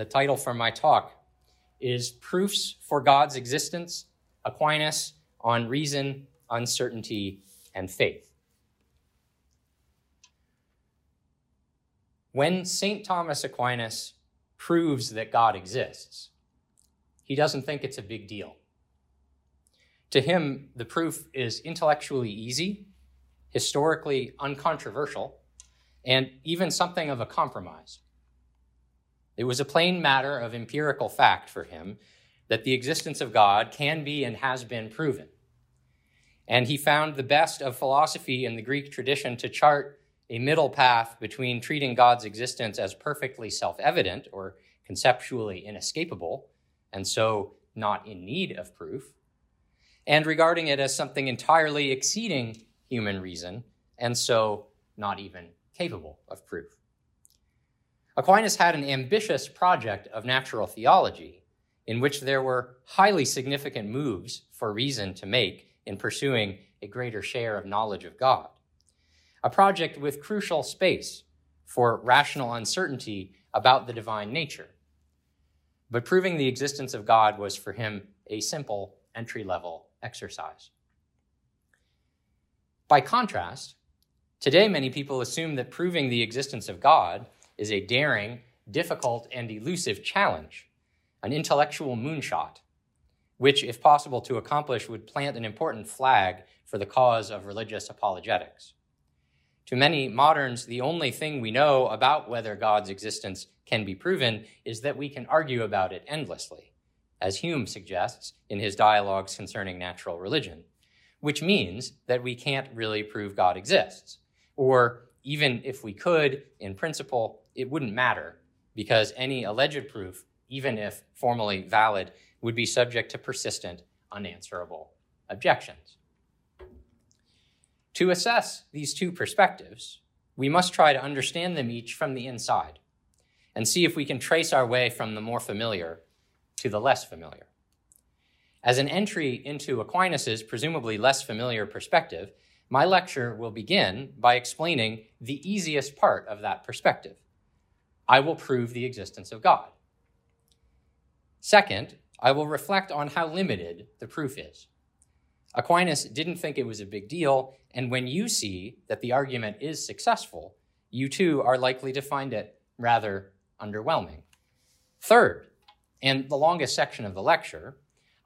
the title for my talk is Proofs for God's Existence, Aquinas on Reason, Uncertainty, and Faith. When St. Thomas Aquinas proves that God exists, he doesn't think it's a big deal. To him, the proof is intellectually easy, historically uncontroversial, and even something of a compromise. It was a plain matter of empirical fact for him that the existence of God can be and has been proven. And he found the best of philosophy in the Greek tradition to chart a middle path between treating God's existence as perfectly self evident or conceptually inescapable, and so not in need of proof, and regarding it as something entirely exceeding human reason, and so not even capable of proof. Aquinas had an ambitious project of natural theology in which there were highly significant moves for reason to make in pursuing a greater share of knowledge of God. A project with crucial space for rational uncertainty about the divine nature. But proving the existence of God was for him a simple entry level exercise. By contrast, today many people assume that proving the existence of God is a daring, difficult, and elusive challenge, an intellectual moonshot, which, if possible to accomplish, would plant an important flag for the cause of religious apologetics. To many moderns, the only thing we know about whether God's existence can be proven is that we can argue about it endlessly, as Hume suggests in his dialogues concerning natural religion, which means that we can't really prove God exists, or even if we could, in principle, it wouldn't matter because any alleged proof, even if formally valid, would be subject to persistent, unanswerable objections. To assess these two perspectives, we must try to understand them each from the inside and see if we can trace our way from the more familiar to the less familiar. As an entry into Aquinas' presumably less familiar perspective, my lecture will begin by explaining the easiest part of that perspective. I will prove the existence of God. Second, I will reflect on how limited the proof is. Aquinas didn't think it was a big deal, and when you see that the argument is successful, you too are likely to find it rather underwhelming. Third, and the longest section of the lecture,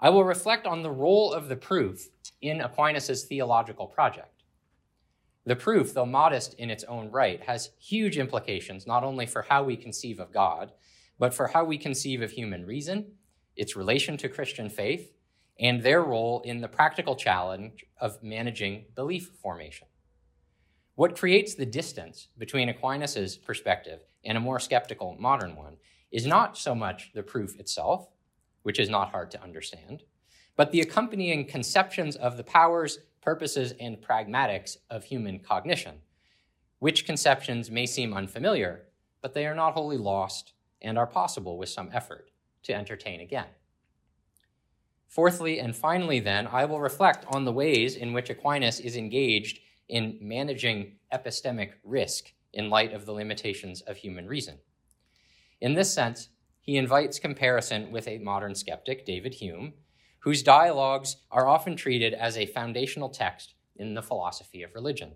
I will reflect on the role of the proof in Aquinas' theological project. The proof, though modest in its own right, has huge implications not only for how we conceive of God, but for how we conceive of human reason, its relation to Christian faith, and their role in the practical challenge of managing belief formation. What creates the distance between Aquinas' perspective and a more skeptical modern one is not so much the proof itself, which is not hard to understand, but the accompanying conceptions of the powers purposes, and pragmatics of human cognition, which conceptions may seem unfamiliar, but they are not wholly lost and are possible with some effort to entertain again. Fourthly and finally, then, I will reflect on the ways in which Aquinas is engaged in managing epistemic risk in light of the limitations of human reason. In this sense, he invites comparison with a modern skeptic, David Hume, whose dialogues are often treated as a foundational text in the philosophy of religion.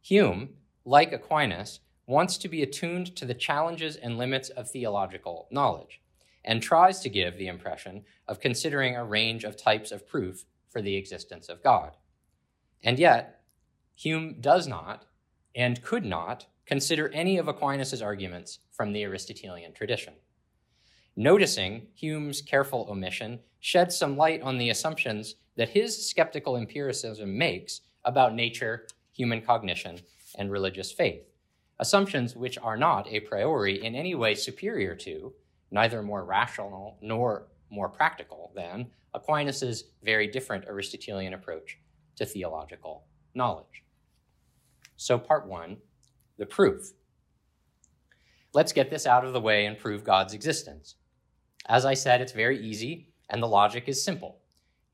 Hume, like Aquinas, wants to be attuned to the challenges and limits of theological knowledge and tries to give the impression of considering a range of types of proof for the existence of God. And yet, Hume does not and could not consider any of Aquinas' arguments from the Aristotelian tradition. Noticing Hume's careful omission sheds some light on the assumptions that his skeptical empiricism makes about nature, human cognition, and religious faith. Assumptions which are not a priori in any way superior to, neither more rational nor more practical than, Aquinas' very different Aristotelian approach to theological knowledge. So, part one the proof. Let's get this out of the way and prove God's existence. As I said, it's very easy, and the logic is simple.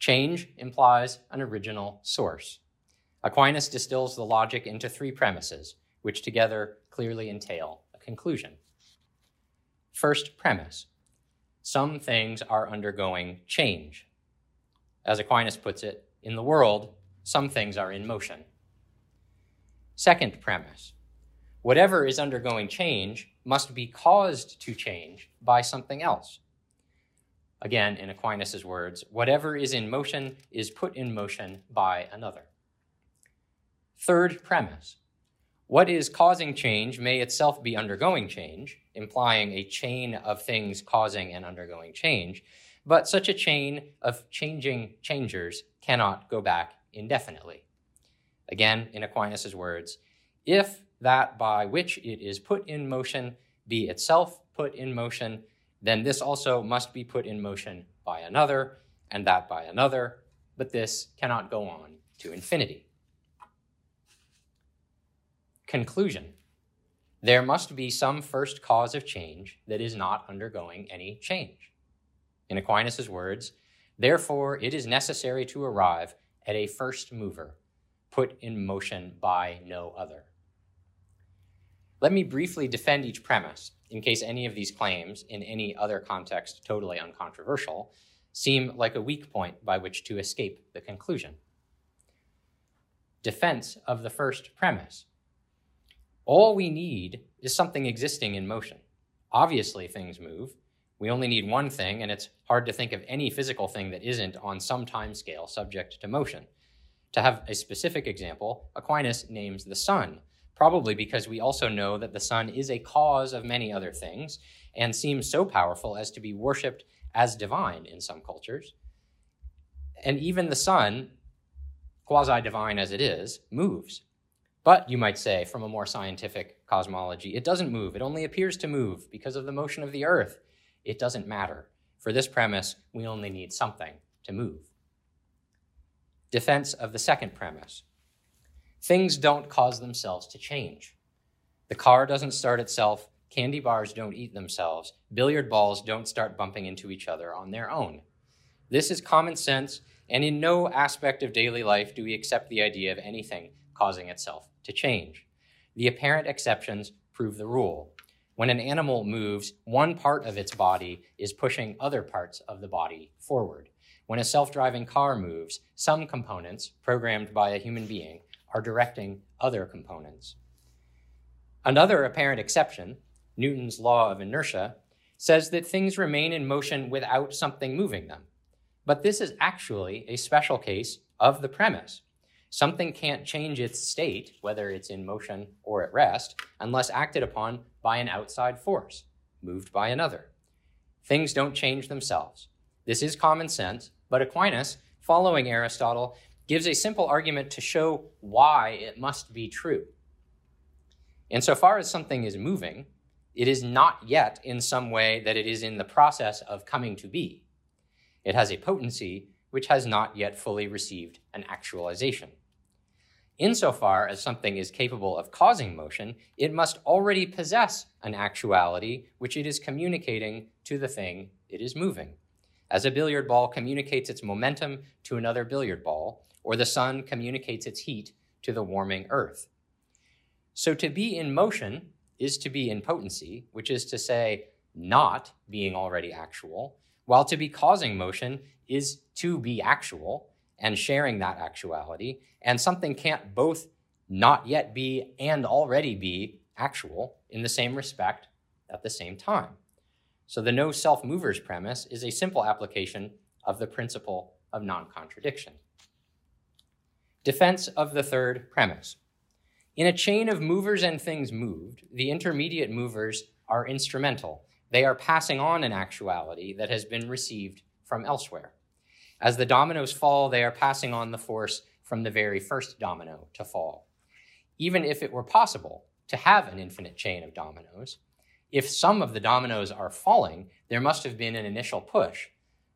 Change implies an original source. Aquinas distills the logic into three premises, which together clearly entail a conclusion. First premise some things are undergoing change. As Aquinas puts it, in the world, some things are in motion. Second premise whatever is undergoing change must be caused to change by something else. Again, in Aquinas' words, whatever is in motion is put in motion by another. Third premise what is causing change may itself be undergoing change, implying a chain of things causing and undergoing change, but such a chain of changing changers cannot go back indefinitely. Again, in Aquinas' words, if that by which it is put in motion be itself put in motion, then this also must be put in motion by another, and that by another, but this cannot go on to infinity. Conclusion There must be some first cause of change that is not undergoing any change. In Aquinas' words, therefore it is necessary to arrive at a first mover, put in motion by no other. Let me briefly defend each premise, in case any of these claims, in any other context totally uncontroversial, seem like a weak point by which to escape the conclusion. Defense of the first premise. All we need is something existing in motion. Obviously, things move. We only need one thing, and it's hard to think of any physical thing that isn't on some time scale subject to motion. To have a specific example, Aquinas names the sun, probably because we also know that the sun is a cause of many other things and seems so powerful as to be worshipped as divine in some cultures. And even the sun, quasi divine as it is, moves. But you might say, from a more scientific cosmology, it doesn't move. It only appears to move because of the motion of the earth. It doesn't matter. For this premise, we only need something to move. Defense of the second premise things don't cause themselves to change. The car doesn't start itself, candy bars don't eat themselves, billiard balls don't start bumping into each other on their own. This is common sense, and in no aspect of daily life do we accept the idea of anything causing itself to change. The apparent exceptions prove the rule. When an animal moves, one part of its body is pushing other parts of the body forward. When a self driving car moves, some components, programmed by a human being, are directing other components. Another apparent exception, Newton's law of inertia, says that things remain in motion without something moving them. But this is actually a special case of the premise. Something can't change its state, whether it's in motion or at rest, unless acted upon by an outside force, moved by another. Things don't change themselves. This is common sense, but Aquinas, following Aristotle, gives a simple argument to show why it must be true. Insofar as something is moving, it is not yet in some way that it is in the process of coming to be. It has a potency which has not yet fully received an actualization. Insofar as something is capable of causing motion, it must already possess an actuality which it is communicating to the thing it is moving. As a billiard ball communicates its momentum to another billiard ball, or the sun communicates its heat to the warming earth. So to be in motion is to be in potency, which is to say, not being already actual, while to be causing motion is to be actual, and sharing that actuality. And something can't both not yet be and already be actual in the same respect at the same time. So the no self movers premise is a simple application of the principle of non contradiction. Defense of the third premise. In a chain of movers and things moved, the intermediate movers are instrumental. They are passing on an actuality that has been received from elsewhere. As the dominoes fall, they are passing on the force from the very first domino to fall. Even if it were possible to have an infinite chain of dominoes, if some of the dominoes are falling, there must have been an initial push,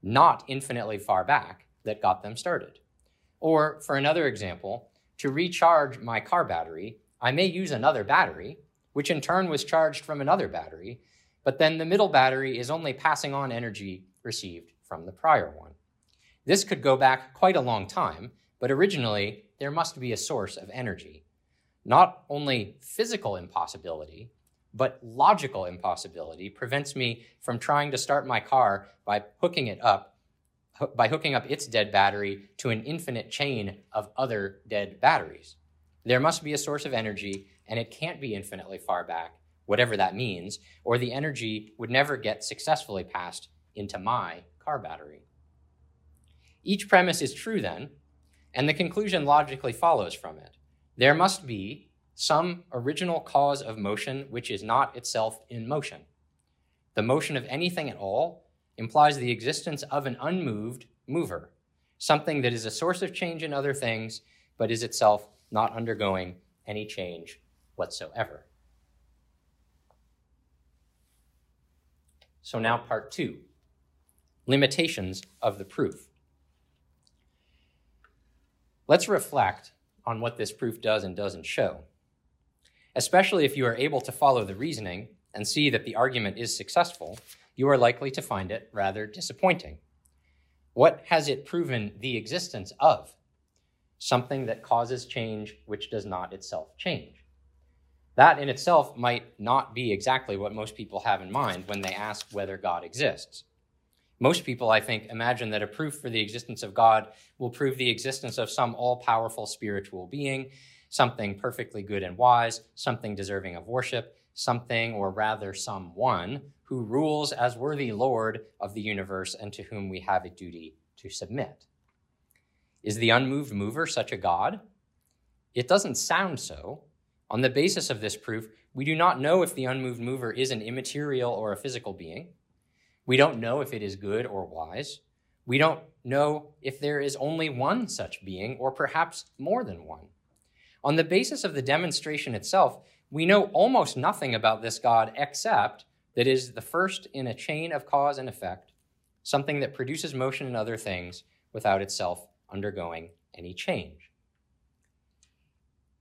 not infinitely far back, that got them started. Or, for another example, to recharge my car battery, I may use another battery, which in turn was charged from another battery, but then the middle battery is only passing on energy received from the prior one. This could go back quite a long time, but originally there must be a source of energy. Not only physical impossibility, but logical impossibility prevents me from trying to start my car by hooking it up by hooking up its dead battery to an infinite chain of other dead batteries. There must be a source of energy, and it can't be infinitely far back, whatever that means, or the energy would never get successfully passed into my car battery. Each premise is true then, and the conclusion logically follows from it. There must be some original cause of motion which is not itself in motion. The motion of anything at all implies the existence of an unmoved mover, something that is a source of change in other things, but is itself not undergoing any change whatsoever. So now, part two limitations of the proof. Let's reflect on what this proof does and doesn't show, especially if you are able to follow the reasoning and see that the argument is successful, you are likely to find it rather disappointing. What has it proven the existence of? Something that causes change which does not itself change. That in itself might not be exactly what most people have in mind when they ask whether God exists. Most people, I think, imagine that a proof for the existence of God will prove the existence of some all powerful spiritual being, something perfectly good and wise, something deserving of worship, something, or rather someone, who rules as worthy Lord of the universe and to whom we have a duty to submit. Is the unmoved mover such a God? It doesn't sound so. On the basis of this proof, we do not know if the unmoved mover is an immaterial or a physical being. We don't know if it is good or wise. We don't know if there is only one such being, or perhaps more than one. On the basis of the demonstration itself, we know almost nothing about this God except that is the first in a chain of cause and effect, something that produces motion in other things without itself undergoing any change.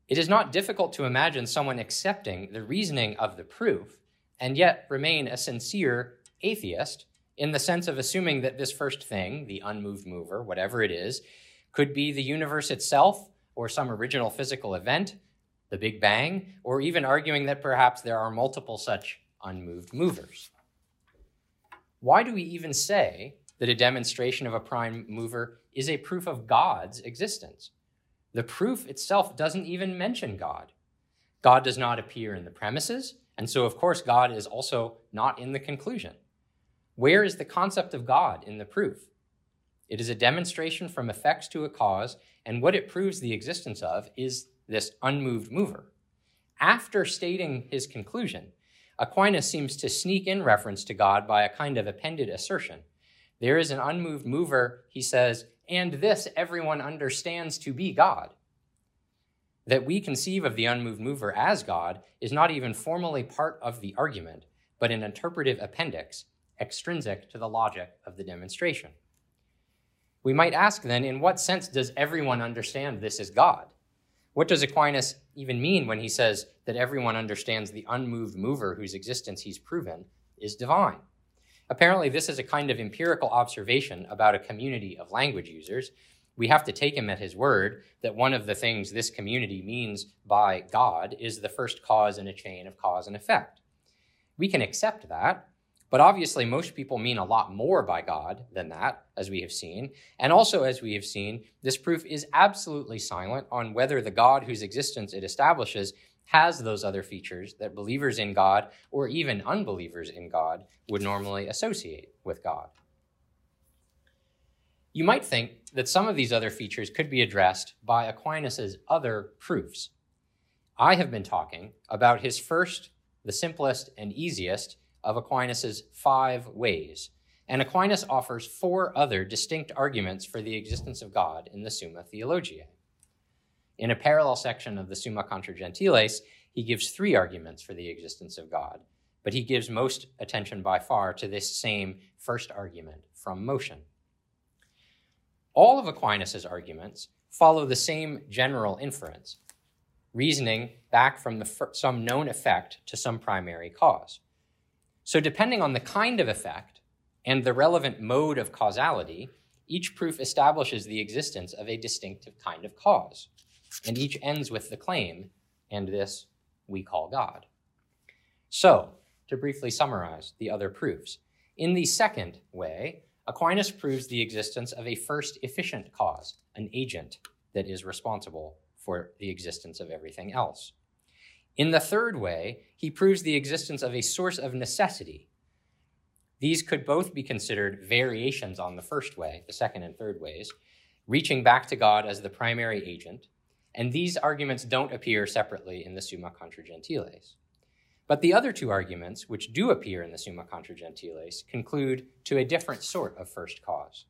It is not difficult to imagine someone accepting the reasoning of the proof and yet remain a sincere atheist in the sense of assuming that this first thing, the unmoved mover, whatever it is, could be the universe itself or some original physical event, the Big Bang, or even arguing that perhaps there are multiple such unmoved movers. Why do we even say that a demonstration of a prime mover is a proof of God's existence? The proof itself doesn't even mention God. God does not appear in the premises, and so, of course, God is also not in the conclusion. Where is the concept of God in the proof? It is a demonstration from effects to a cause, and what it proves the existence of is this unmoved mover. After stating his conclusion, Aquinas seems to sneak in reference to God by a kind of appended assertion. There is an unmoved mover, he says, and this everyone understands to be God. That we conceive of the unmoved mover as God is not even formally part of the argument, but an interpretive appendix extrinsic to the logic of the demonstration. We might ask then, in what sense does everyone understand this is God? What does Aquinas even mean when he says that everyone understands the unmoved mover whose existence he's proven is divine? Apparently, this is a kind of empirical observation about a community of language users. We have to take him at his word that one of the things this community means by God is the first cause in a chain of cause and effect. We can accept that, but obviously, most people mean a lot more by God than that, as we have seen. And also, as we have seen, this proof is absolutely silent on whether the God whose existence it establishes has those other features that believers in God, or even unbelievers in God, would normally associate with God. You might think that some of these other features could be addressed by Aquinas' other proofs. I have been talking about his first, the simplest, and easiest of Aquinas' five ways, and Aquinas offers four other distinct arguments for the existence of God in the Summa Theologiae. In a parallel section of the Summa Contra Gentiles, he gives three arguments for the existence of God, but he gives most attention by far to this same first argument from motion. All of Aquinas' arguments follow the same general inference, reasoning back from the, some known effect to some primary cause. So, depending on the kind of effect and the relevant mode of causality, each proof establishes the existence of a distinctive kind of cause, and each ends with the claim, and this we call God. So, to briefly summarize the other proofs, in the second way, Aquinas proves the existence of a first efficient cause, an agent that is responsible for the existence of everything else. In the third way, he proves the existence of a source of necessity. These could both be considered variations on the first way, the second and third ways, reaching back to God as the primary agent, and these arguments don't appear separately in the Summa Contra Gentiles. But the other two arguments, which do appear in the Summa Contra Gentiles, conclude to a different sort of first cause.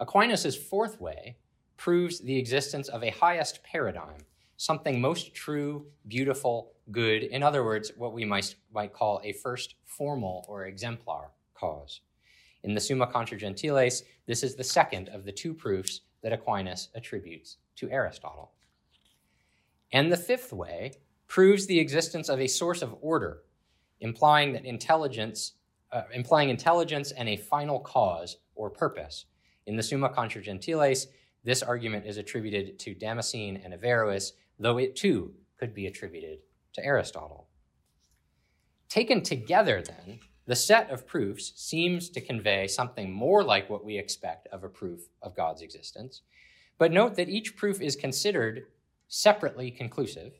Aquinas' fourth way proves the existence of a highest paradigm, something most true, beautiful, good, in other words, what we might, might call a first formal or exemplar cause. In the Summa Contra Gentiles, this is the second of the two proofs that Aquinas attributes to Aristotle. And the fifth way proves the existence of a source of order, implying that intelligence, uh, implying intelligence and a final cause or purpose. In the Summa Contra Gentiles, this argument is attributed to Damascene and Averroes, though it too could be attributed to Aristotle. Taken together, then, the set of proofs seems to convey something more like what we expect of a proof of God's existence. But note that each proof is considered separately conclusive.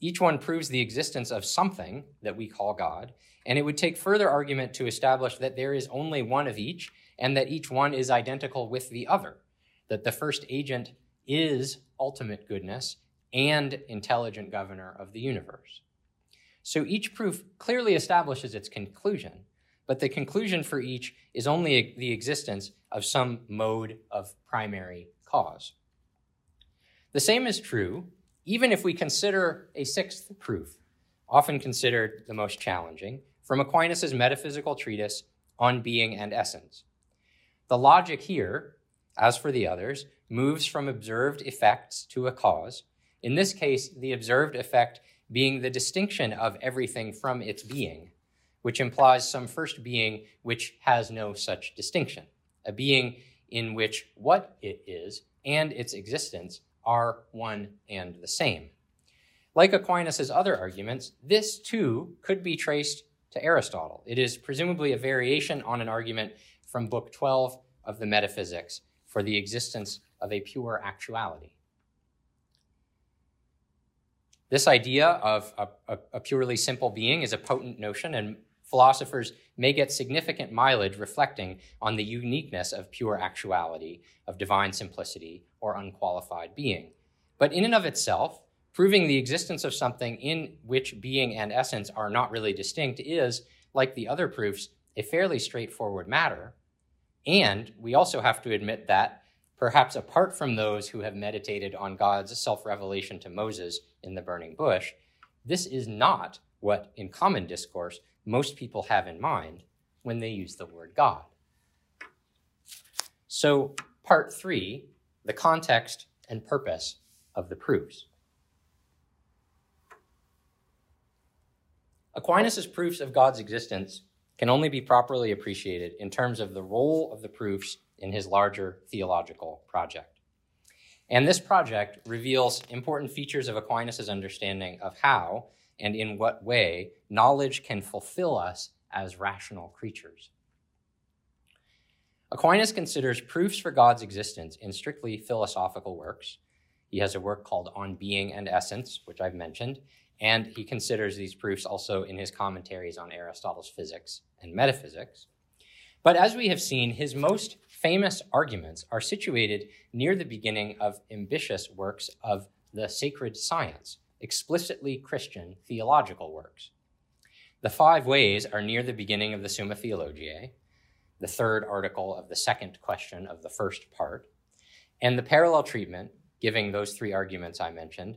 Each one proves the existence of something that we call God, and it would take further argument to establish that there is only one of each and that each one is identical with the other that the first agent is ultimate goodness and intelligent governor of the universe. So each proof clearly establishes its conclusion, but the conclusion for each is only the existence of some mode of primary cause. The same is true even if we consider a sixth proof, often considered the most challenging, from Aquinas' metaphysical treatise on being and essence. The logic here as for the others, moves from observed effects to a cause, in this case, the observed effect being the distinction of everything from its being, which implies some first being which has no such distinction, a being in which what it is and its existence are one and the same. Like Aquinas' other arguments, this too could be traced to Aristotle. It is presumably a variation on an argument from Book 12 of the Metaphysics for the existence of a pure actuality. This idea of a, a, purely simple being is a potent notion, and philosophers may get significant mileage reflecting on the uniqueness of pure actuality, of divine simplicity, or unqualified being. But in and of itself, proving the existence of something in which being and essence are not really distinct is, like the other proofs, a fairly straightforward matter. And we also have to admit that, perhaps apart from those who have meditated on God's self revelation to Moses in the burning bush, this is not what, in common discourse, most people have in mind when they use the word God. So, part three the context and purpose of the proofs. Aquinas' proofs of God's existence can only be properly appreciated in terms of the role of the proofs in his larger theological project. And this project reveals important features of Aquinas' understanding of how and in what way knowledge can fulfill us as rational creatures. Aquinas considers proofs for God's existence in strictly philosophical works. He has a work called On Being and Essence, which I've mentioned, and he considers these proofs also in his commentaries on Aristotle's physics and metaphysics. But as we have seen, his most famous arguments are situated near the beginning of ambitious works of the sacred science, explicitly Christian theological works. The five ways are near the beginning of the Summa Theologiae, the third article of the second question of the first part, and the parallel treatment, giving those three arguments I mentioned,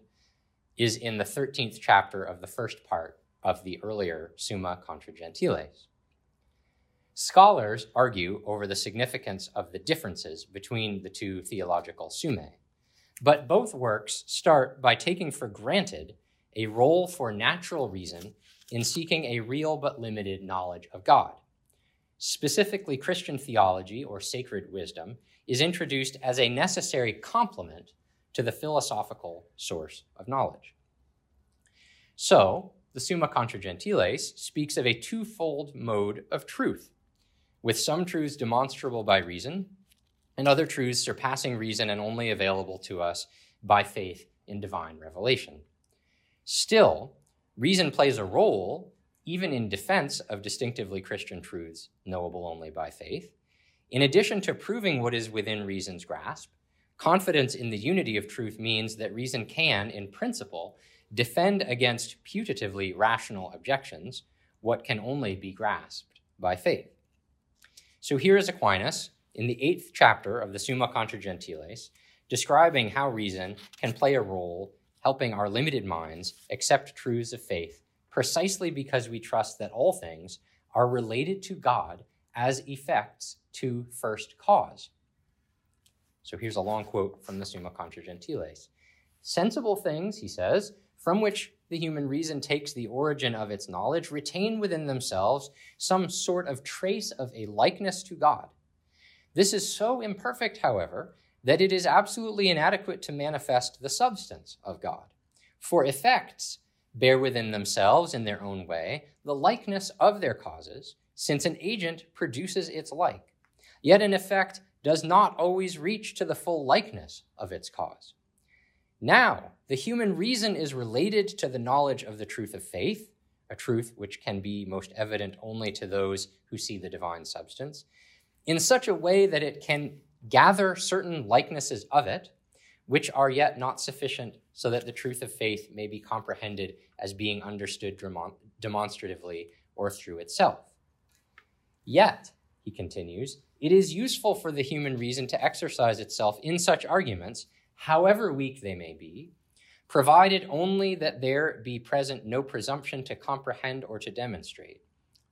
is in the 13th chapter of the first part of the earlier Summa Contra Gentiles. Scholars argue over the significance of the differences between the two theological summae, but both works start by taking for granted a role for natural reason in seeking a real but limited knowledge of God. Specifically, Christian theology or sacred wisdom is introduced as a necessary complement to the philosophical source of knowledge. So, the Summa Contra Gentiles speaks of a twofold mode of truth, with some truths demonstrable by reason, and other truths surpassing reason and only available to us by faith in divine revelation. Still, reason plays a role even in defense of distinctively Christian truths knowable only by faith. In addition to proving what is within reason's grasp, confidence in the unity of truth means that reason can, in principle, defend against putatively rational objections what can only be grasped by faith. So here is Aquinas in the eighth chapter of the Summa Contra Gentiles, describing how reason can play a role helping our limited minds accept truths of faith precisely because we trust that all things are related to God as effects to first cause. So here's a long quote from the Summa Contra Gentiles. Sensible things, he says, from which the human reason takes the origin of its knowledge, retain within themselves some sort of trace of a likeness to God. This is so imperfect, however, that it is absolutely inadequate to manifest the substance of God. For effects bear within themselves, in their own way, the likeness of their causes, since an agent produces its like. Yet an effect does not always reach to the full likeness of its cause. Now, the human reason is related to the knowledge of the truth of faith, a truth which can be most evident only to those who see the divine substance, in such a way that it can gather certain likenesses of it, which are yet not sufficient so that the truth of faith may be comprehended as being understood demonstratively or through itself. Yet, he continues, it is useful for the human reason to exercise itself in such arguments, however weak they may be, provided only that there be present no presumption to comprehend or to demonstrate.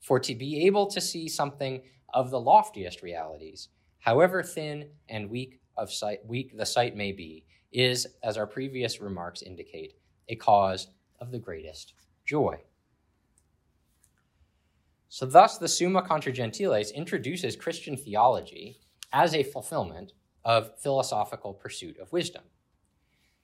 For to be able to see something of the loftiest realities, however thin and weak of sight, weak the sight may be, is, as our previous remarks indicate, a cause of the greatest joy. So, thus, the Summa Contra Gentiles introduces Christian theology as a fulfillment of philosophical pursuit of wisdom.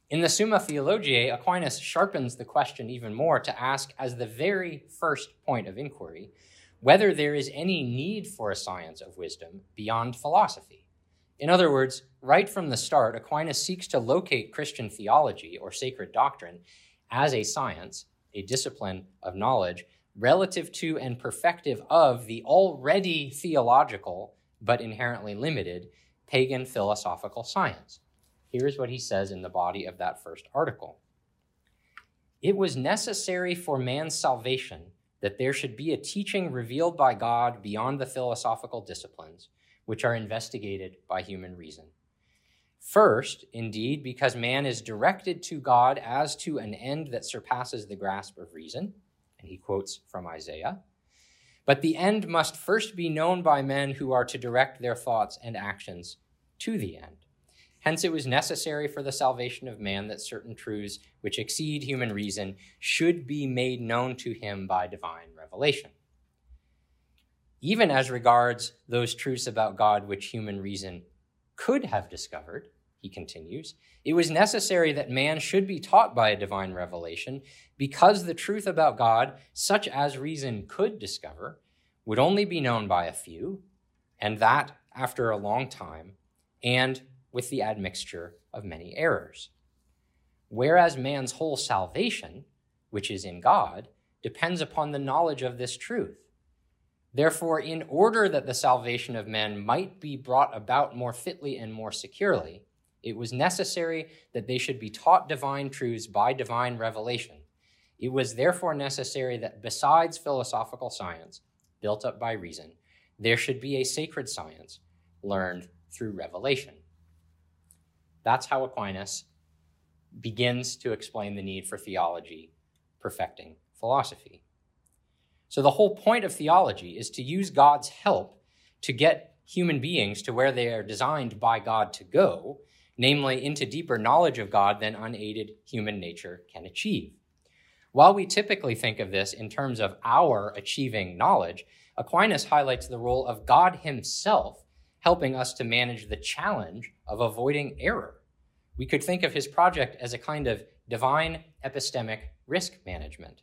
In the Summa Theologiae, Aquinas sharpens the question even more to ask, as the very first point of inquiry, whether there is any need for a science of wisdom beyond philosophy. In other words, right from the start, Aquinas seeks to locate Christian theology or sacred doctrine as a science, a discipline of knowledge, relative to and perfective of the already theological, but inherently limited, pagan philosophical science. Here's what he says in the body of that first article It was necessary for man's salvation that there should be a teaching revealed by God beyond the philosophical disciplines, which are investigated by human reason. First, indeed, because man is directed to God as to an end that surpasses the grasp of reason, and he quotes from Isaiah. But the end must first be known by men who are to direct their thoughts and actions to the end. Hence, it was necessary for the salvation of man that certain truths which exceed human reason should be made known to him by divine revelation. Even as regards those truths about God which human reason could have discovered, he continues, it was necessary that man should be taught by a divine revelation because the truth about God, such as reason could discover, would only be known by a few, and that after a long time, and with the admixture of many errors. Whereas man's whole salvation, which is in God, depends upon the knowledge of this truth. Therefore, in order that the salvation of men might be brought about more fitly and more securely, it was necessary that they should be taught divine truths by divine revelation. It was therefore necessary that besides philosophical science, built up by reason, there should be a sacred science learned through revelation. That's how Aquinas begins to explain the need for theology perfecting philosophy. So, the whole point of theology is to use God's help to get human beings to where they are designed by God to go, namely into deeper knowledge of God than unaided human nature can achieve. While we typically think of this in terms of our achieving knowledge, Aquinas highlights the role of God Himself helping us to manage the challenge of avoiding error. We could think of his project as a kind of divine epistemic risk management.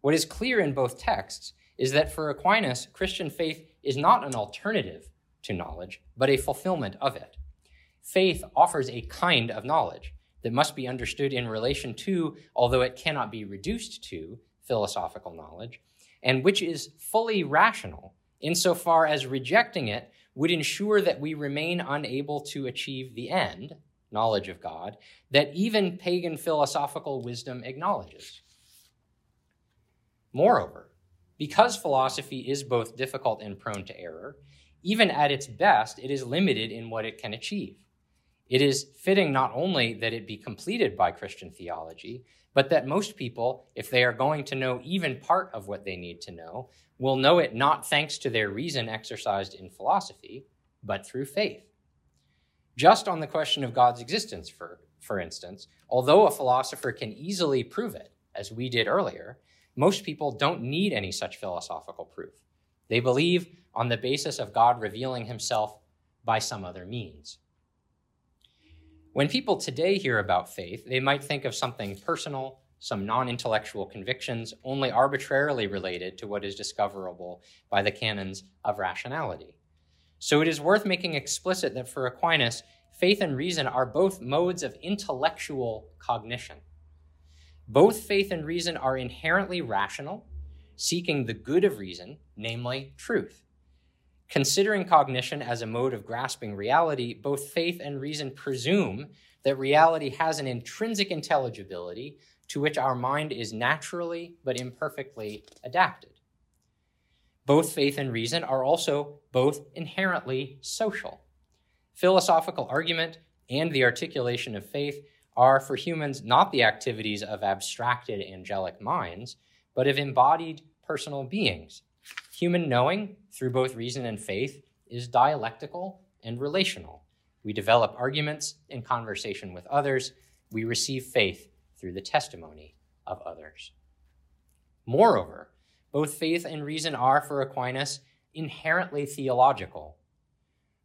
What is clear in both texts is that for Aquinas, Christian faith is not an alternative to knowledge, but a fulfillment of it. Faith offers a kind of knowledge that must be understood in relation to, although it cannot be reduced to, philosophical knowledge, and which is fully rational insofar as rejecting it would ensure that we remain unable to achieve the end, knowledge of God, that even pagan philosophical wisdom acknowledges. Moreover, because philosophy is both difficult and prone to error, even at its best, it is limited in what it can achieve. It is fitting not only that it be completed by Christian theology, but that most people, if they are going to know even part of what they need to know, will know it not thanks to their reason exercised in philosophy, but through faith. Just on the question of God's existence, for, for instance, although a philosopher can easily prove it, as we did earlier, most people don't need any such philosophical proof. They believe on the basis of God revealing himself by some other means. When people today hear about faith, they might think of something personal, some non intellectual convictions only arbitrarily related to what is discoverable by the canons of rationality. So it is worth making explicit that for Aquinas, faith and reason are both modes of intellectual cognition. Both faith and reason are inherently rational, seeking the good of reason, namely truth. Considering cognition as a mode of grasping reality, both faith and reason presume that reality has an intrinsic intelligibility to which our mind is naturally but imperfectly adapted. Both faith and reason are also both inherently social. Philosophical argument and the articulation of faith are for humans not the activities of abstracted angelic minds, but of embodied personal beings Human knowing, through both reason and faith, is dialectical and relational. We develop arguments in conversation with others. We receive faith through the testimony of others. Moreover, both faith and reason are, for Aquinas, inherently theological.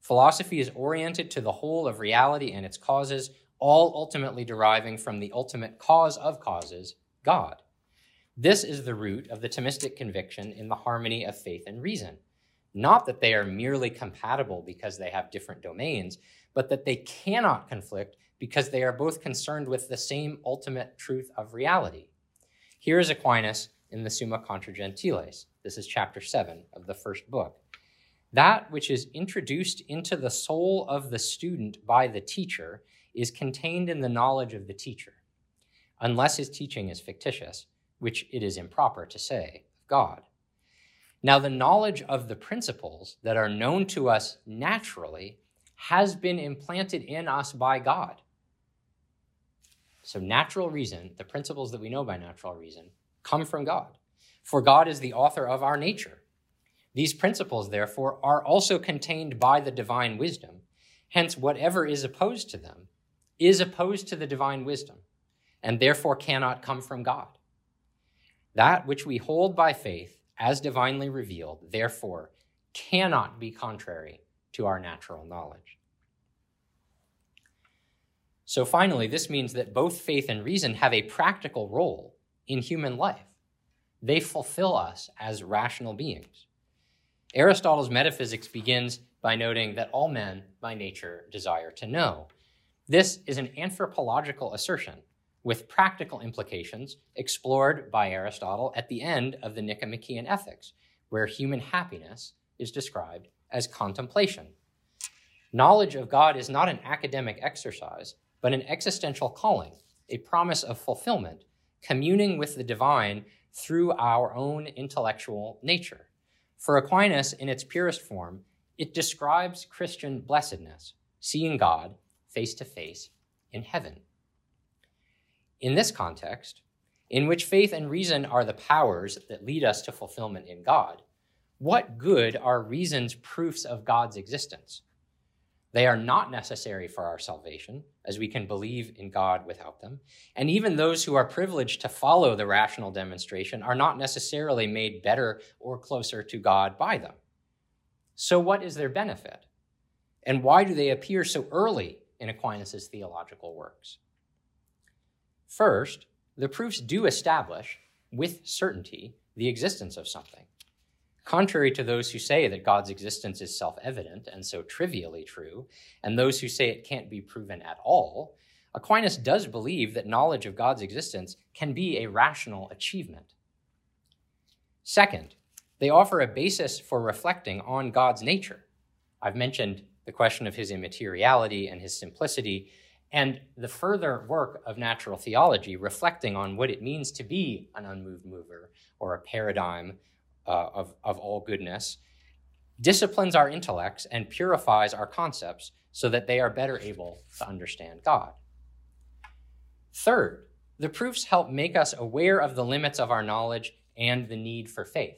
Philosophy is oriented to the whole of reality and its causes, all ultimately deriving from the ultimate cause of causes, God. This is the root of the Thomistic conviction in the harmony of faith and reason. Not that they are merely compatible because they have different domains, but that they cannot conflict because they are both concerned with the same ultimate truth of reality. Here is Aquinas in the Summa Contra Gentiles. This is chapter 7 of the first book. That which is introduced into the soul of the student by the teacher is contained in the knowledge of the teacher, unless his teaching is fictitious which it is improper to say of God. Now, the knowledge of the principles that are known to us naturally has been implanted in us by God. So, natural reason, the principles that we know by natural reason, come from God. For God is the author of our nature. These principles, therefore, are also contained by the divine wisdom. Hence, whatever is opposed to them is opposed to the divine wisdom, and therefore cannot come from God. That which we hold by faith as divinely revealed, therefore, cannot be contrary to our natural knowledge. So, finally, this means that both faith and reason have a practical role in human life. They fulfill us as rational beings. Aristotle's metaphysics begins by noting that all men, by nature, desire to know. This is an anthropological assertion with practical implications explored by Aristotle at the end of the Nicomachean Ethics, where human happiness is described as contemplation. Knowledge of God is not an academic exercise, but an existential calling, a promise of fulfillment, communing with the divine through our own intellectual nature. For Aquinas, in its purest form, it describes Christian blessedness, seeing God face to face in heaven. In this context, in which faith and reason are the powers that lead us to fulfillment in God, what good are reason's proofs of God's existence? They are not necessary for our salvation, as we can believe in God without them. And even those who are privileged to follow the rational demonstration are not necessarily made better or closer to God by them. So, what is their benefit? And why do they appear so early in Aquinas' theological works? First, the proofs do establish with certainty the existence of something. Contrary to those who say that God's existence is self evident and so trivially true, and those who say it can't be proven at all, Aquinas does believe that knowledge of God's existence can be a rational achievement. Second, they offer a basis for reflecting on God's nature. I've mentioned the question of his immateriality and his simplicity, and the further work of natural theology reflecting on what it means to be an unmoved mover or a paradigm uh, of, of all goodness disciplines our intellects and purifies our concepts so that they are better able to understand God. Third, the proofs help make us aware of the limits of our knowledge and the need for faith.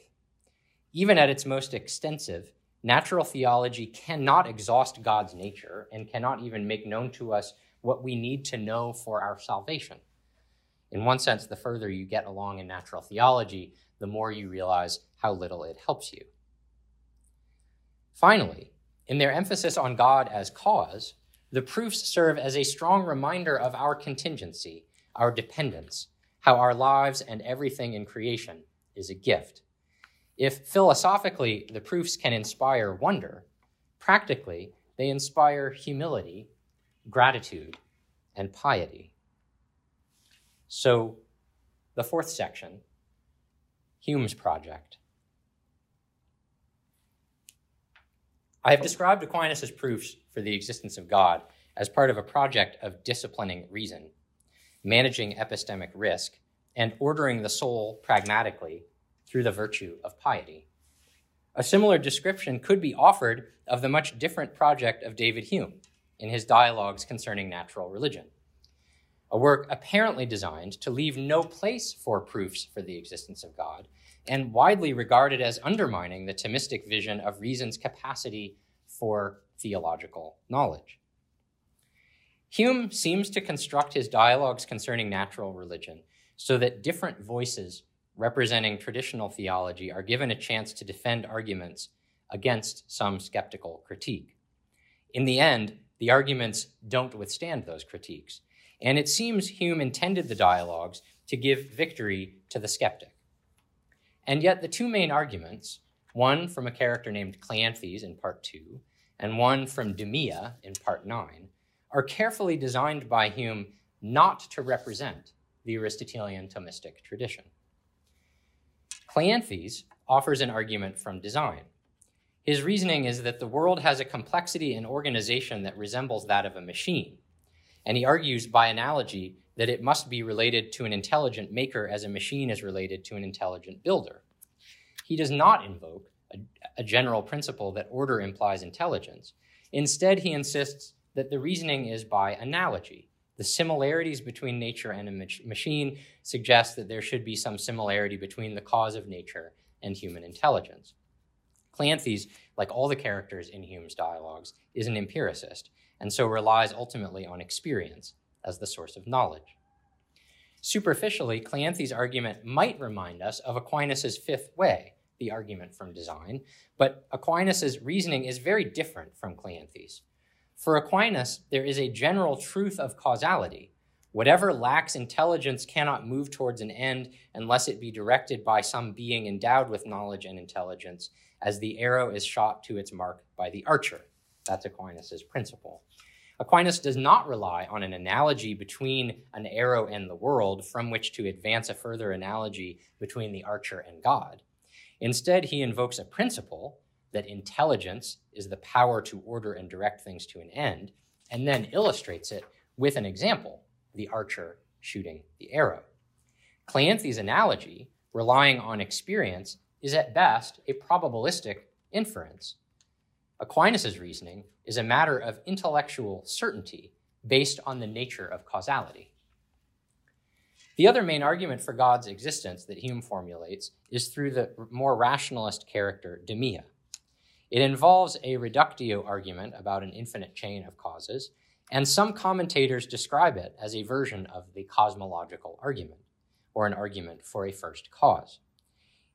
Even at its most extensive, natural theology cannot exhaust God's nature and cannot even make known to us what we need to know for our salvation. In one sense, the further you get along in natural theology, the more you realize how little it helps you. Finally, in their emphasis on God as cause, the proofs serve as a strong reminder of our contingency, our dependence, how our lives and everything in creation is a gift. If philosophically the proofs can inspire wonder, practically they inspire humility gratitude, and piety. So, the fourth section Hume's Project. I have described Aquinas' proofs for the existence of God as part of a project of disciplining reason, managing epistemic risk, and ordering the soul pragmatically through the virtue of piety. A similar description could be offered of the much different project of David Hume in his dialogues concerning natural religion, a work apparently designed to leave no place for proofs for the existence of God, and widely regarded as undermining the Thomistic vision of reason's capacity for theological knowledge. Hume seems to construct his dialogues concerning natural religion so that different voices representing traditional theology are given a chance to defend arguments against some skeptical critique. In the end, the arguments don't withstand those critiques. And it seems Hume intended the dialogues to give victory to the skeptic. And yet, the two main arguments, one from a character named Cleanthes in part two, and one from Demea in part nine, are carefully designed by Hume not to represent the Aristotelian Thomistic tradition. Cleanthes offers an argument from design, his reasoning is that the world has a complexity and organization that resembles that of a machine. And he argues by analogy that it must be related to an intelligent maker as a machine is related to an intelligent builder. He does not invoke a, a general principle that order implies intelligence. Instead, he insists that the reasoning is by analogy. The similarities between nature and a machine suggest that there should be some similarity between the cause of nature and human intelligence. Cleanthes, like all the characters in Hume's dialogues, is an empiricist, and so relies ultimately on experience as the source of knowledge. Superficially, Cleanthes' argument might remind us of Aquinas' fifth way, the argument from design, but Aquinas' reasoning is very different from Cleanthes. For Aquinas, there is a general truth of causality. Whatever lacks intelligence cannot move towards an end unless it be directed by some being endowed with knowledge and intelligence, as the arrow is shot to its mark by the archer. That's Aquinas' principle. Aquinas does not rely on an analogy between an arrow and the world from which to advance a further analogy between the archer and God. Instead, he invokes a principle that intelligence is the power to order and direct things to an end, and then illustrates it with an example the archer shooting the arrow. Cleanthes' analogy, relying on experience, is at best a probabilistic inference. Aquinas' reasoning is a matter of intellectual certainty based on the nature of causality. The other main argument for God's existence that Hume formulates is through the more rationalist character Demea. It involves a reductio argument about an infinite chain of causes, and some commentators describe it as a version of the cosmological argument, or an argument for a first cause.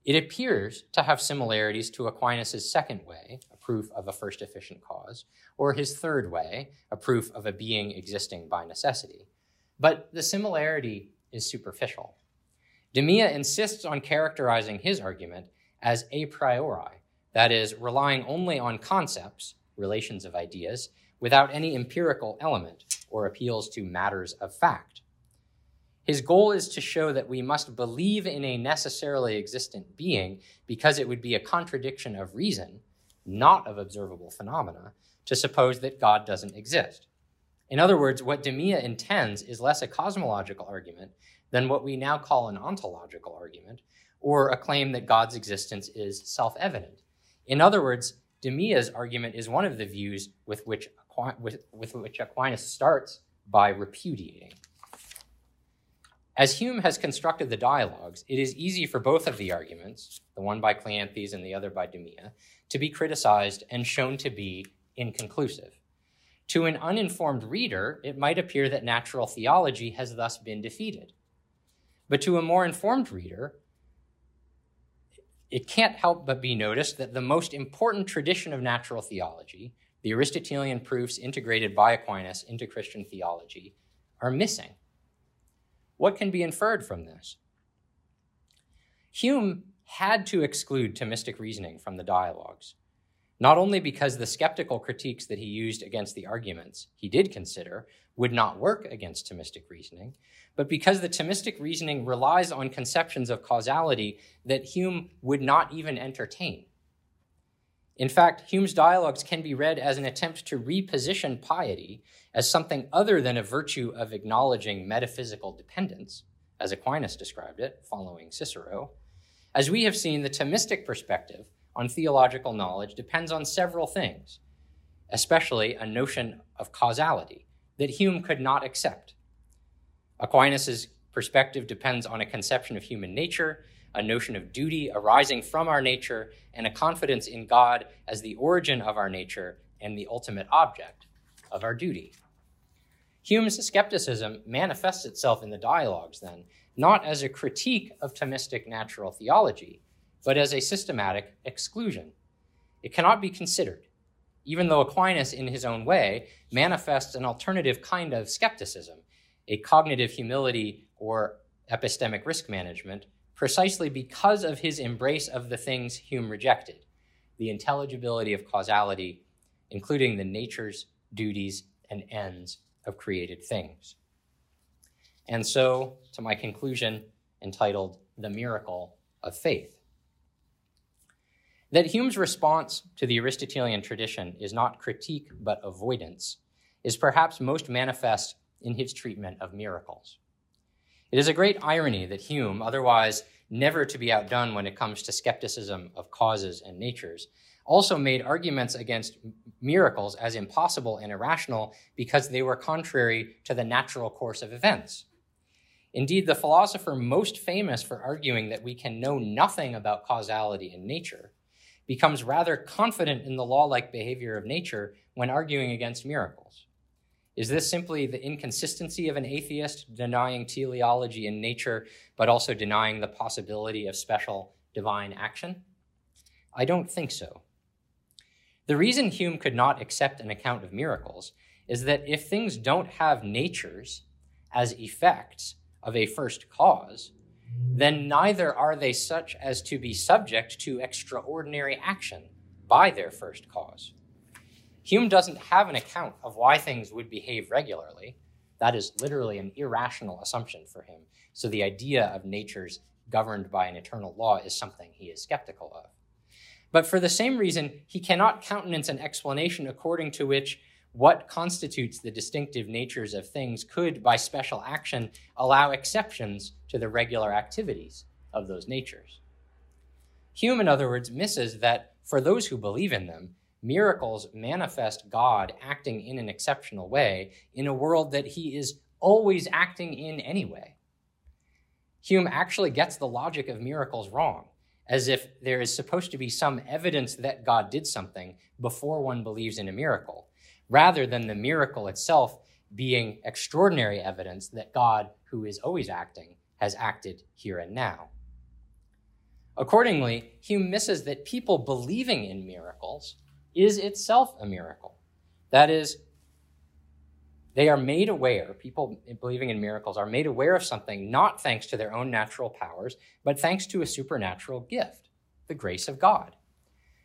It appears to have similarities to Aquinas' second way, a proof of a first efficient cause, or his third way, a proof of a being existing by necessity. But the similarity is superficial. Demea insists on characterizing his argument as a priori, that is, relying only on concepts, relations of ideas, without any empirical element or appeals to matters of fact. His goal is to show that we must believe in a necessarily existent being because it would be a contradiction of reason, not of observable phenomena, to suppose that God doesn't exist. In other words, what Demea intends is less a cosmological argument than what we now call an ontological argument, or a claim that God's existence is self evident. In other words, Demea's argument is one of the views with which, with, with which Aquinas starts by repudiating. As Hume has constructed the dialogues, it is easy for both of the arguments, the one by Cleanthes and the other by Demea, to be criticized and shown to be inconclusive. To an uninformed reader, it might appear that natural theology has thus been defeated. But to a more informed reader, it can't help but be noticed that the most important tradition of natural theology, the Aristotelian proofs integrated by Aquinas into Christian theology, are missing. What can be inferred from this? Hume had to exclude Thomistic reasoning from the dialogues, not only because the skeptical critiques that he used against the arguments he did consider would not work against Thomistic reasoning, but because the Thomistic reasoning relies on conceptions of causality that Hume would not even entertain. In fact, Hume's dialogues can be read as an attempt to reposition piety as something other than a virtue of acknowledging metaphysical dependence, as Aquinas described it, following Cicero. As we have seen, the Thomistic perspective on theological knowledge depends on several things, especially a notion of causality that Hume could not accept. Aquinas' perspective depends on a conception of human nature a notion of duty arising from our nature, and a confidence in God as the origin of our nature and the ultimate object of our duty. Hume's skepticism manifests itself in the dialogues, then, not as a critique of Thomistic natural theology, but as a systematic exclusion. It cannot be considered, even though Aquinas, in his own way, manifests an alternative kind of skepticism, a cognitive humility or epistemic risk management precisely because of his embrace of the things Hume rejected the intelligibility of causality, including the natures, duties, and ends of created things. And so, to my conclusion, entitled The Miracle of Faith. That Hume's response to the Aristotelian tradition is not critique but avoidance is perhaps most manifest in his treatment of miracles. It is a great irony that Hume, otherwise never to be outdone when it comes to skepticism of causes and natures, also made arguments against miracles as impossible and irrational because they were contrary to the natural course of events. Indeed, the philosopher most famous for arguing that we can know nothing about causality in nature becomes rather confident in the law like behavior of nature when arguing against miracles. Is this simply the inconsistency of an atheist denying teleology in nature, but also denying the possibility of special divine action? I don't think so. The reason Hume could not accept an account of miracles is that if things don't have natures as effects of a first cause, then neither are they such as to be subject to extraordinary action by their first cause. Hume doesn't have an account of why things would behave regularly. That is literally an irrational assumption for him. So the idea of natures governed by an eternal law is something he is skeptical of. But for the same reason, he cannot countenance an explanation according to which what constitutes the distinctive natures of things could, by special action, allow exceptions to the regular activities of those natures. Hume, in other words, misses that for those who believe in them, miracles manifest God acting in an exceptional way in a world that he is always acting in anyway. Hume actually gets the logic of miracles wrong, as if there is supposed to be some evidence that God did something before one believes in a miracle, rather than the miracle itself being extraordinary evidence that God, who is always acting, has acted here and now. Accordingly, Hume misses that people believing in miracles is itself a miracle. That is, They are made aware, people believing in miracles are made aware of something not thanks to their own natural powers, but thanks to a supernatural gift, the grace of God.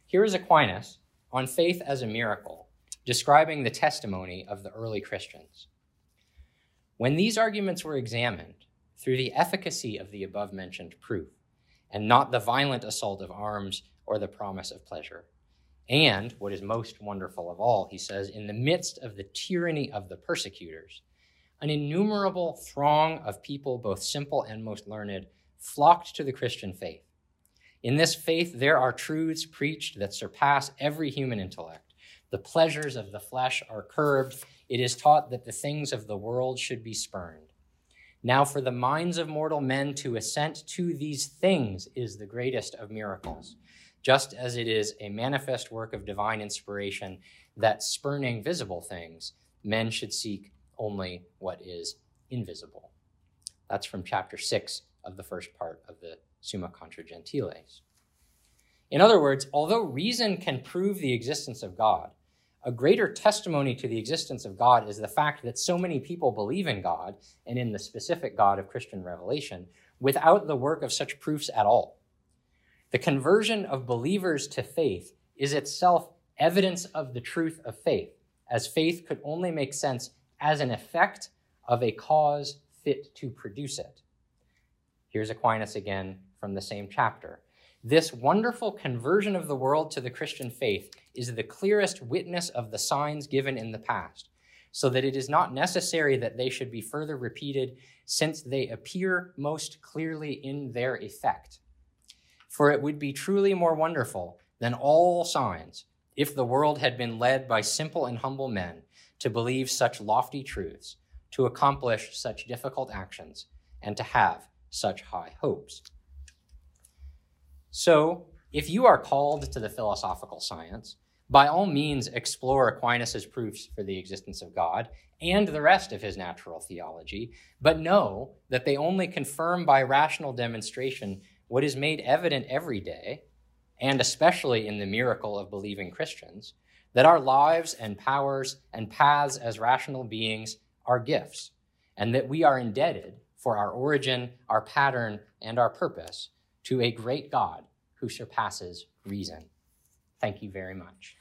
Here is Aquinas on faith as a miracle, describing the testimony of the early Christians. When these arguments were examined through the efficacy of the above mentioned proof, and not the violent assault of arms or the promise of pleasure, and what is most wonderful of all, he says, in the midst of the tyranny of the persecutors, an innumerable throng of people, both simple and most learned, flocked to the Christian faith. In this faith, there are truths preached that surpass every human intellect. The pleasures of the flesh are curbed, it is taught that the things of the world should be spurned. Now, for the minds of mortal men to assent to these things is the greatest of miracles, just as it is a manifest work of divine inspiration that spurning visible things, men should seek only what is invisible. That's from chapter 6 of the first part of the Summa Contra Gentiles. In other words, although reason can prove the existence of God, a greater testimony to the existence of God is the fact that so many people believe in God and in the specific God of Christian revelation without the work of such proofs at all. The conversion of believers to faith is itself evidence of the truth of faith, as faith could only make sense as an effect of a cause fit to produce it. Here's Aquinas again from the same chapter. This wonderful conversion of the world to the Christian faith is the clearest witness of the signs given in the past, so that it is not necessary that they should be further repeated, since they appear most clearly in their effect. For it would be truly more wonderful than all signs if the world had been led by simple and humble men to believe such lofty truths, to accomplish such difficult actions, and to have such high hopes. So, if you are called to the philosophical science, by all means explore Aquinas' proofs for the existence of God and the rest of his natural theology, but know that they only confirm by rational demonstration what is made evident every day, and especially in the miracle of believing Christians, that our lives and powers and paths as rational beings are gifts, and that we are indebted for our origin, our pattern, and our purpose to a great God who surpasses reason. Thank you very much.